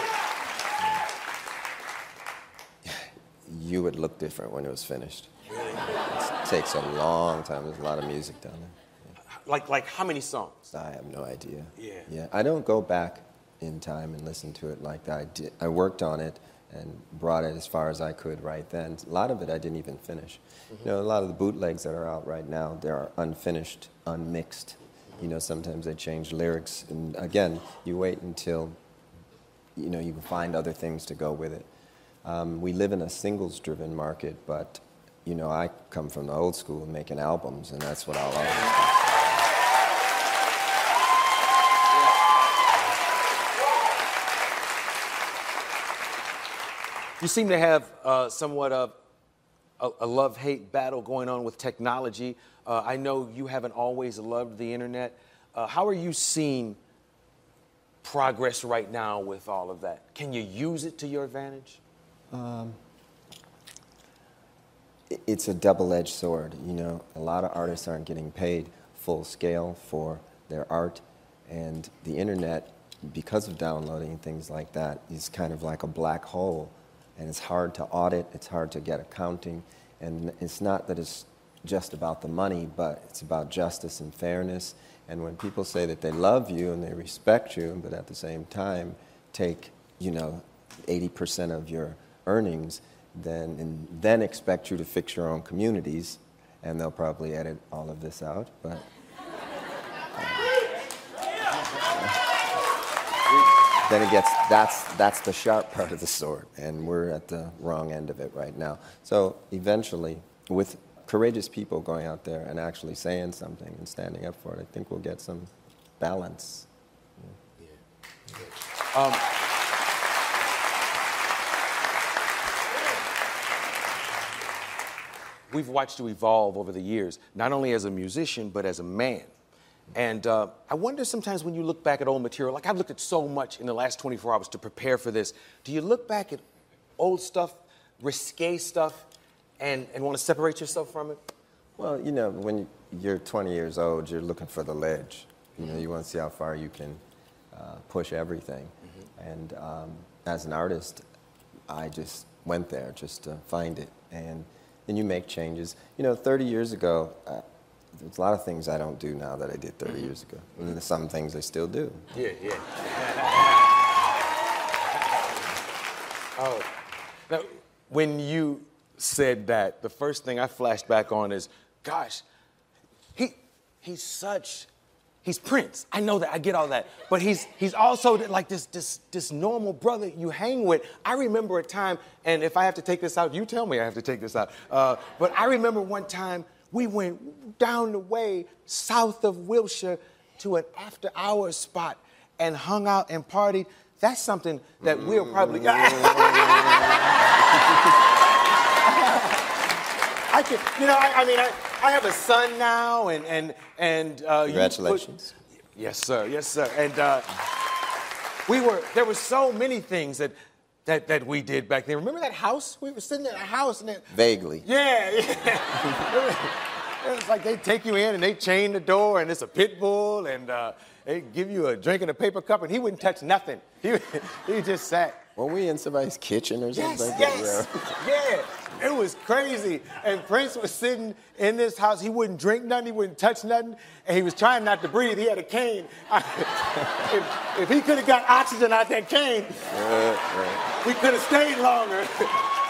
You would look different when it was finished. It takes a long time. There's a lot of music down there. Like like how many songs? I have no idea. Yeah. Yeah, I don't go back in time and listen to it like that. I, did, I worked on it and brought it as far as I could right then. A lot of it I didn't even finish. You know, a lot of the bootlegs that are out right now, they are unfinished, unmixed. You know, sometimes they change lyrics. And again, you wait until, you know, you can find other things to go with it. Um, we live in a singles-driven market, but, you know, I come from the old school making albums, and that's what I'll always do. You seem to have uh, somewhat of a, a love hate battle going on with technology. Uh, I know you haven't always loved the internet. Uh, how are you seeing progress right now with all of that? Can you use it to your advantage? Um, it's a double-edged sword. You know, a lot of artists aren't getting paid full scale for their art, and the internet, because of downloading things like that, is kind of like a black hole, and it's hard to audit. It's hard to get accounting, and it's not that it's just about the money, but it's about justice and fairness. And when people say that they love you and they respect you, but at the same time take, you know, 80% of your earnings, then and then expect you to fix your own communities, and they'll probably edit all of this out. But uh, then it gets that's that's the sharp part of the sword, and we're at the wrong end of it right now. So eventually, with courageous people going out there and actually saying something and standing up for it, I think we'll get some balance. Um, we've watched you evolve over the years, not only as a musician, but as a man. And uh, I wonder sometimes when you look back at old material, like I've looked at so much in the last 24 hours to prepare for this, do you look back at old stuff, risque stuff, and, and want to separate yourself from it? Well, you know, when you're 20 years old, you're looking for the ledge. You know, you want to see how far you can uh, push everything. And um, as an artist, I just went there just to find it. And then you make changes. You know, 30 years ago, uh, there's a lot of things I don't do now that I did 30 years ago. And there's some things I still do. Yeah, yeah. oh, now, when you said that, the first thing I flashed back on is, gosh, he, he's such he's Prince. I know that. I get all that. But he's he's also like this this this normal brother you hang with. I remember a time, and if I have to take this out, you tell me I have to take this out. Uh, but I remember one time we went down the way south of Wilshire to an after hours spot and hung out and partied. That's something that we'll probably. I can, you know, I, I mean, I, I have a son now, and and and. Uh, you put- Congratulations. yes, sir. Yes, sir. And uh, we were there were so many things that that that we did back then. Remember that house? We were sitting in a house, and it, Vaguely. yeah, yeah. it was like they take you in and they chain the door, and it's a pit bull, and uh, they give you a drink in a paper cup, and he wouldn't touch nothing. He he just sat. Were we in somebody's kitchen or something Yes, like yes, that? yeah. It was crazy. And Prince was sitting in this house. He wouldn't drink nothing. He wouldn't touch nothing. And he was trying not to breathe. He had a cane. if, if he could have got oxygen out that cane, we could have stayed longer.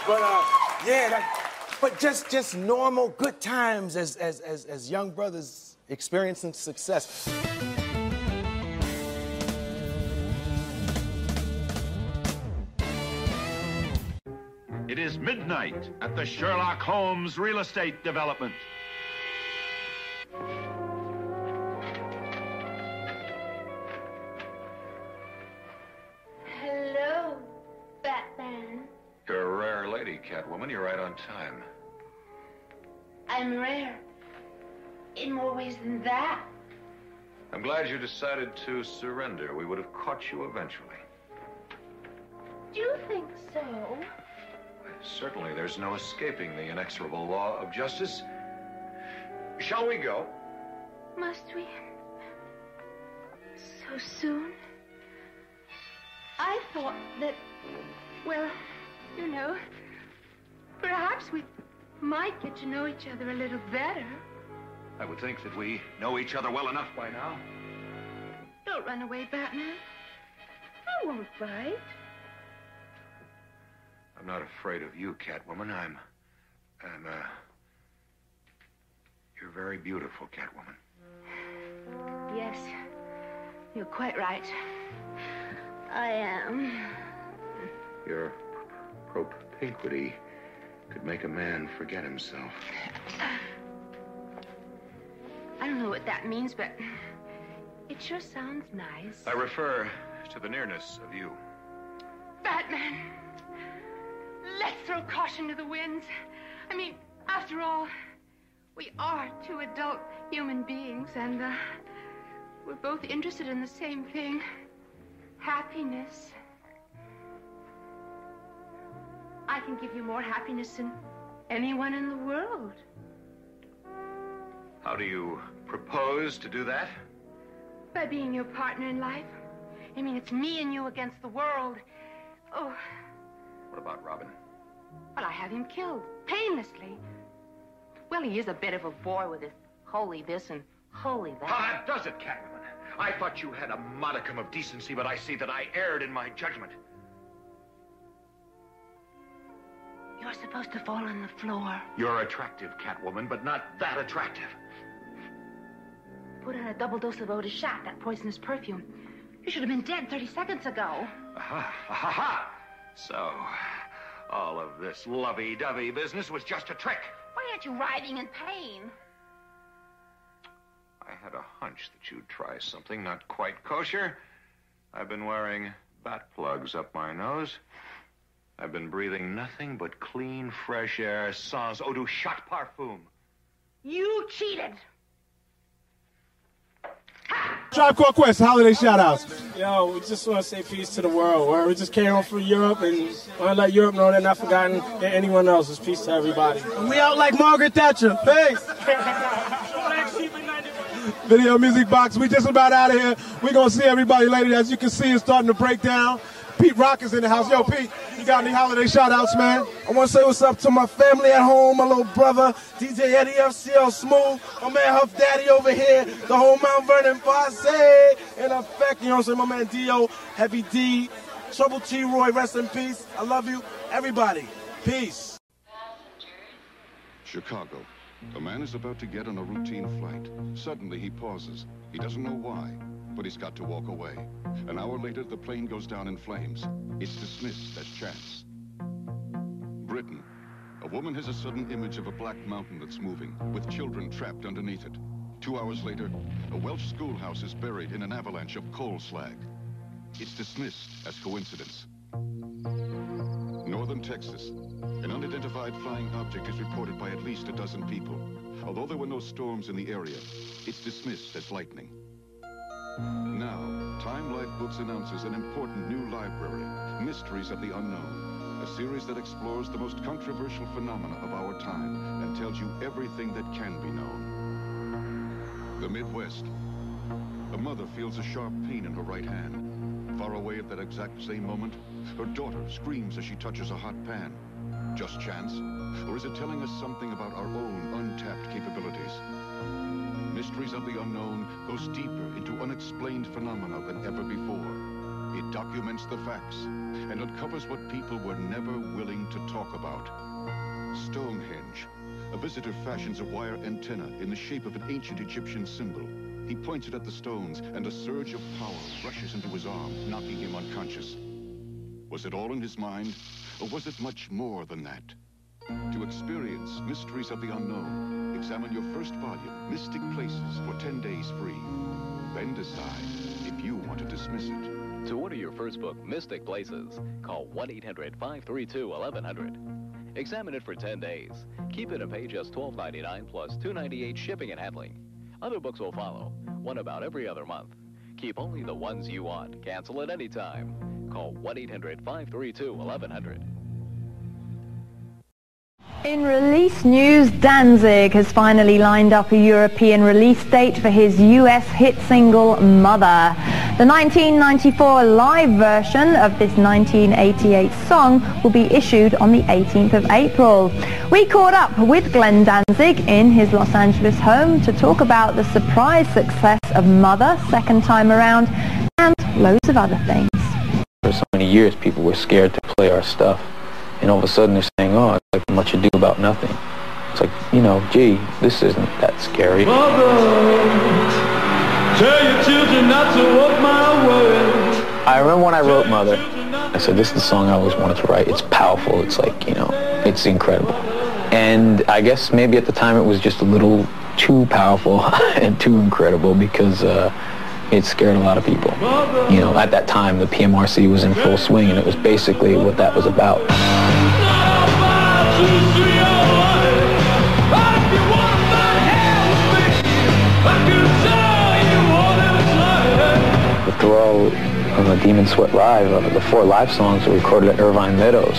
but uh, yeah, that, but just just normal good times as as as, as young brothers experiencing success. It is midnight at the Sherlock Holmes Real Estate Development. Hello, Batman. You're a rare lady, Catwoman. You're right on time. I'm rare. In more ways than that. I'm glad you decided to surrender. We would have caught you eventually. Do you think so? Certainly, there's no escaping the inexorable law of justice. Shall we go? Must we? So soon? I thought that, well, you know, perhaps we might get to know each other a little better. I would think that we know each other well enough by now. Don't run away, Batman. I won't bite. I'm not afraid of you, Catwoman. I'm. I'm, uh. You're very beautiful, Catwoman. Yes, you're quite right. I am. Your propinquity could make a man forget himself. I don't know what that means, but it sure sounds nice. I refer to the nearness of you. Batman, throw caution to the winds. I mean, after all, we are two adult human beings, and uh, we're both interested in the same thing happiness. I can give you more happiness than anyone in the world. How do you propose to do that? By being your partner in life. I mean, it's me and you against the world. Oh, What about Robin? Well, I have him killed painlessly. Well, he is a bit of a bore with his holy this and holy that. How that does it, Catwoman. I thought you had a modicum of decency, but I see that I erred in my judgment. You're supposed to fall on the floor. You're attractive, Catwoman, but not that attractive. Put on a double dose of Otis shot, that poisonous perfume. You should have been dead 30 seconds ago. Aha, aha, ha. So, all of this lovey-dovey business was just a trick. Why aren't you writhing in pain? I had a hunch that you'd try something not quite kosher. I've been wearing bat plugs up my nose. I've been breathing nothing but clean, fresh air sans eau de chat parfum. You cheated. Tribe Called Quest, holiday shout outs. Yo, we just want to say peace to the world. Where we just came home from Europe and want to let Europe know they're not forgotten than anyone else. It's peace to everybody. And we out like Margaret Thatcher. Peace. Video Music Box, we just about out of here. We're going to see everybody later. As you can see, it's starting to break down. Pete Rock is in the house. Yo, Pete, you got any holiday shout outs, man? I want to say what's up to my family at home, my little brother, DJ Eddie FCL Smooth, my man Puff Daddy over here, the whole Mount Vernon Posse, in effect, you know what I'm saying? My man Dio, Heavy D, Trouble T Roy, rest in peace. I love you. Everybody, peace. Chicago, A man is about to get on a routine flight. Suddenly he pauses. He doesn't know why, but he's got to walk away. An hour later, the plane goes down in flames. It's dismissed as chance. Britain. A woman has a sudden image of a black mountain that's moving, with children trapped underneath it. Two hours later, a Welsh schoolhouse is buried in an avalanche of coal slag. It's dismissed as coincidence. Northern Texas. An unidentified flying object is reported by at least a dozen people. Although there were no storms in the area, it's dismissed as lightning. Now, Time Life Books announces an important new library, Mysteries of the Unknown, a series that explores the most controversial phenomena of our time and tells you everything that can be known. The Midwest. A mother feels a sharp pain in her right hand. Far away at that exact same moment, her daughter screams as she touches a hot pan. Just chance? Or is it telling us something about our own untapped capabilities? Mysteries of the Unknown goes deeper into unexplained phenomena than ever before. It documents the facts and uncovers what people were never willing to talk about. Stonehenge. A visitor fashions a wire antenna in the shape of an ancient Egyptian symbol. He points it at the stones, and a surge of power rushes into his arm, knocking him unconscious. Was it all in his mind, or was it much more than that? To experience Mysteries of the Unknown, examine your first volume, Mystic Places, for 10 days free. Then decide if you want to dismiss it. To order your first book, Mystic Places, call 1-800-532-1100. Examine it for 10 days. Keep it and pay just $12.99 plus $2.98 shipping and handling. Other books will follow, one about every other month. Keep only the ones you want. Cancel at any time. Call 1-800-532-1100. In release news, Danzig has finally lined up a European release date for his US hit single, Mother. The 1994 live version of this 1988 song will be issued on the 18th of April. We caught up with Glenn Danzig in his Los Angeles home to talk about the surprise success of Mother second time around and loads of other things. For so many years, people were scared to play our stuff. And all of a sudden they're saying, oh, it's like much ado about nothing. It's like, you know, gee, this isn't that scary. Mother Tell your children not to walk my way. I remember when I wrote Mother, I said, this is the song I always wanted to write. It's powerful. It's like, you know, it's incredible. And I guess maybe at the time it was just a little too powerful and too incredible because uh, it scared a lot of people. You know, at that time, the PMRC was in full swing, and it was basically what that was about. The Thrall the Demon Sweat Live, uh, the four live songs were recorded at Irvine Meadows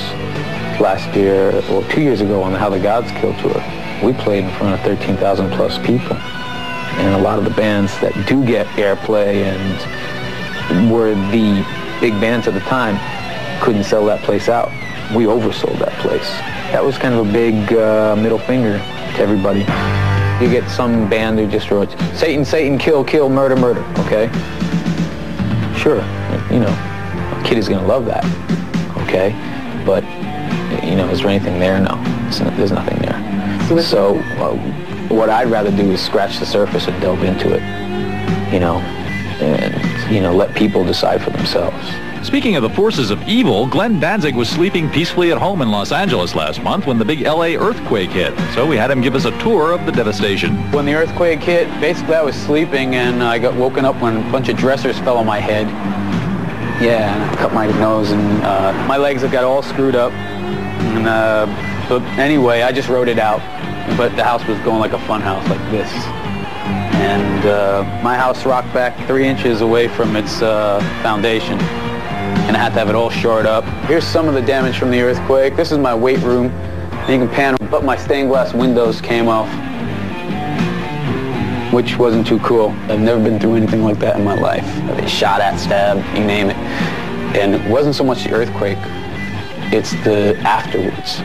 last year, or two years ago on the How the Gods Kill tour. We played in front of 13,000 plus people. And a lot of the bands that do get airplay and were the big bands at the time couldn't sell that place out. We oversold that place. That was kind of a big uh, middle finger to everybody. You get some band who just wrote, Satan, Satan, kill, kill, murder, murder, okay? Sure, you know, a kid is gonna love that, okay? But, you know, is there anything there? No, there's nothing there. So, uh, what I'd rather do is scratch the surface and delve into it, you know, and, you know, let people decide for themselves. Speaking of the forces of evil, Glenn Danzig was sleeping peacefully at home in Los Angeles last month when the big LA earthquake hit. So we had him give us a tour of the devastation. When the earthquake hit, basically I was sleeping and I got woken up when a bunch of dressers fell on my head. Yeah, and I cut my nose and uh, my legs have got all screwed up. And, uh, but anyway, I just wrote it out. But the house was going like a fun house like this. And uh, my house rocked back three inches away from its uh, foundation. And I had to have it all shored up. Here's some of the damage from the earthquake. This is my weight room. And you can pan, but my stained glass windows came off, which wasn't too cool. I've never been through anything like that in my life. I've been shot at, stabbed, you name it. And it wasn't so much the earthquake, it's the afterwards.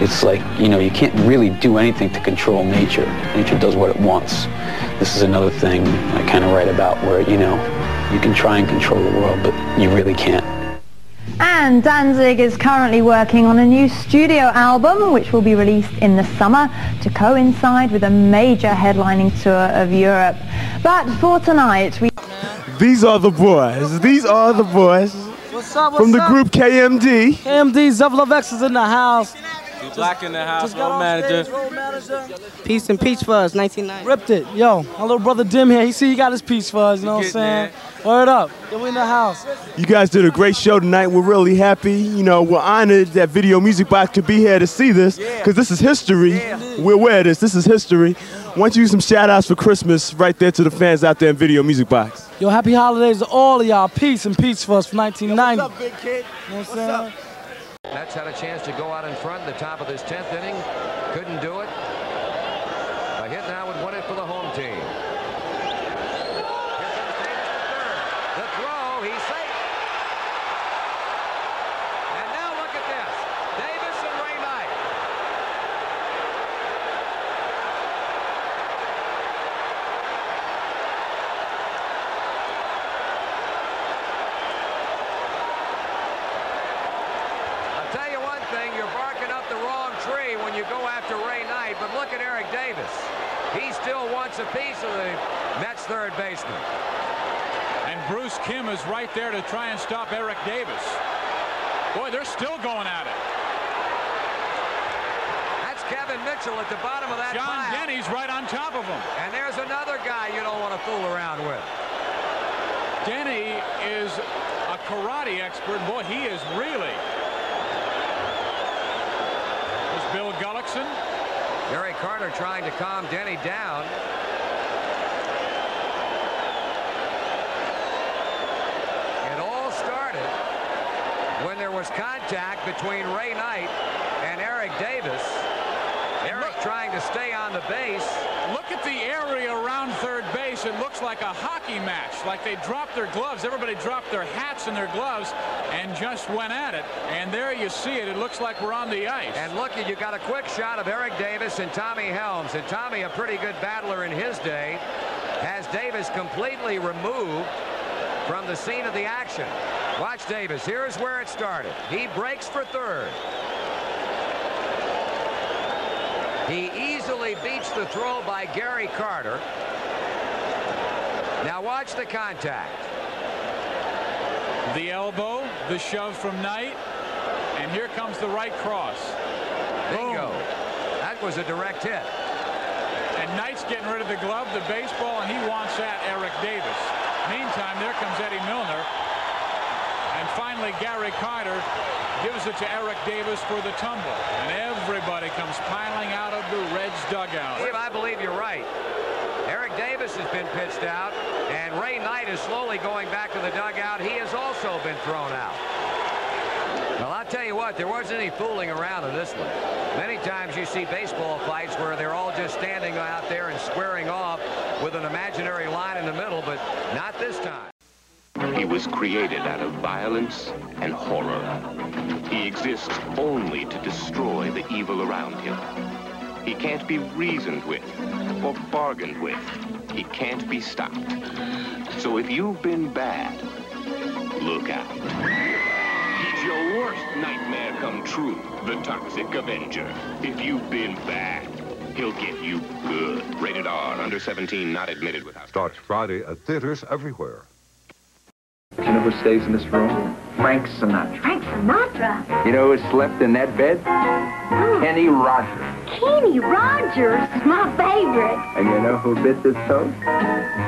It's like, you know, you can't really do anything to control nature. Nature does what it wants. This is another thing I kind of write about where, you know, you can try and control the world, but you really can't. And Danzig is currently working on a new studio album which will be released in the summer to coincide with a major headlining tour of Europe. But for tonight, we... These are the boys. These are the boys. What's up? From the up? group KMD. KMD, Zev Love X is in the house. Black in the house, Just road manager. stage, road manager. Peace and Peach Fuzz, 1990. Ripped it. Yo, my little brother Dim here. He see he got his peach fuzz, you know what I'm saying? Word up. Yo, we in the house. You guys did a great show tonight. We're really happy. You know, we're honored that Video Music Box could be here to see this because this is history. We're aware of this. This is history. Why don't you use some shout outs for Christmas right there to the fans out there in Video Music Box? Yo, happy holidays to all of y'all. Peace and peach fuzz from 1990. What's up, big kid? You know what I'm saying? Mets had a chance to go out in front at the top of this 10th inning. Couldn't do it. A hit now would win it for the home team. The throw, he's safe. And now look at this. Davis and Ray Knight. I'll tell you one thing, you're barking up the wrong tree when you go after Ray Knight, but look at Eric Davis. He still wants a piece of the Mets third baseman. And Bruce Kim is right there to try and stop Eric Davis. Boy, they're still going at it. That's Kevin Mitchell at the bottom of that John pile. Denny's right on top of him. And there's another guy you don't want to fool around with. Denny is a karate expert. Boy, he is really. There's Bill Gullickson. Gary Carter trying to calm Denny down. It all started when there was contact between Ray Knight and Eric Davis. Eric trying to stay on the base. Look at the area around third base. It looks like a hockey match. Like they dropped their gloves. Everybody dropped their hats and their gloves and just went at it. And there you see it. It looks like we're on the ice. And look, you got a quick shot of Eric Davis and Tommy Helms. And Tommy, a pretty good battler in his day, has Davis completely removed from the scene of the action. Watch Davis. Here's where it started. He breaks for third. He easily beats the throw by Gary Carter. Now watch the contact. The elbow, the shove from Knight, and here comes the right cross. Bingo. That was a direct hit. And Knight's getting rid of the glove, the baseball, and he wants at Eric Davis. Meantime, there comes Eddie Milner. Finally, Gary Carter gives it to Eric Davis for the tumble. And everybody comes piling out of the Reds dugout. Steve, I believe you're right. Eric Davis has been pitched out, and Ray Knight is slowly going back to the dugout. He has also been thrown out. Well, I'll tell you what, there wasn't any fooling around in this one. Many times you see baseball fights where they're all just standing out there and squaring off with an imaginary line in the middle, but not this time. He was created out of violence and horror. He exists only to destroy the evil around him. He can't be reasoned with or bargained with. He can't be stopped. So if you've been bad, look out. He's your worst nightmare come true, the Toxic Avenger. If you've been bad, he'll get you good. Rated R, under 17, not admitted without... Starts Friday at theaters everywhere. You know who stays in this room? Frank Sinatra. Frank Sinatra? You know who slept in that bed? Kenny Rogers. Kenny Rogers is my favorite. And you know who bit this toast?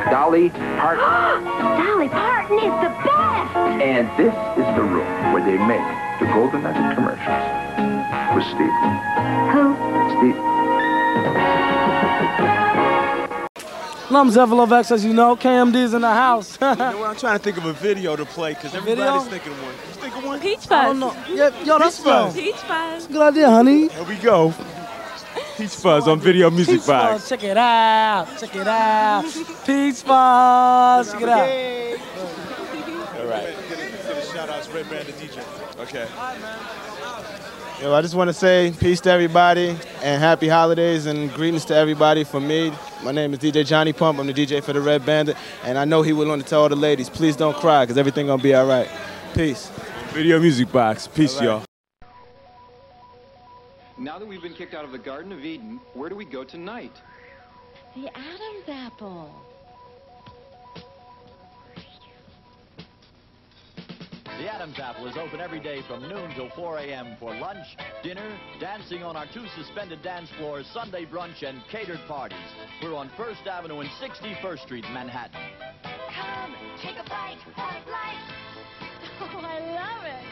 Dolly Parton. Dolly Parton is the best. and this is the room where they make the Golden Nugget commercials with Steve. Who? Steve. I'm Zev Love X, as you know. KMD's in the house. You know what? I'm trying to think of a video to play because video? everybody's thinking of one. You think of one? Peach I don't Fuzz. know. Yeah, yo, that's Peach Fuzz. Peach Fuzz. Good idea, honey. Here we go. Peach Fuzz on Video Music Peach Box. Fuzz, check it out. Check it out. Peach Fuzz, check it out. All right. get a Shout out, outs, Red Bandit DJ. Okay. Yo, I just want to say peace to everybody and happy holidays and greetings to everybody from me. My name is DJ Johnny Pump. I'm the DJ for the Red Bandit, and I know he will want to tell all the ladies, please don't cry, because everything gonna be all right. Peace. Video Music Box. Peace, y'all. Now that we've been kicked out of the Garden of Eden, where do we go tonight? The Adam's apple. The Adams Apple is open every day from noon till 4 a.m. for lunch, dinner, dancing on our two suspended dance floors, Sunday brunch, and catered parties. We're on 1st Avenue and 61st Street, Manhattan. Come, take a bite, have a life. Oh, I love it.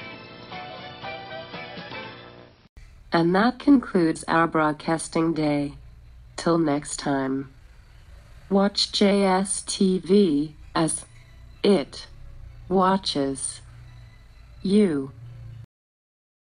And that concludes our broadcasting day. Till next time. Watch JSTV as it watches you.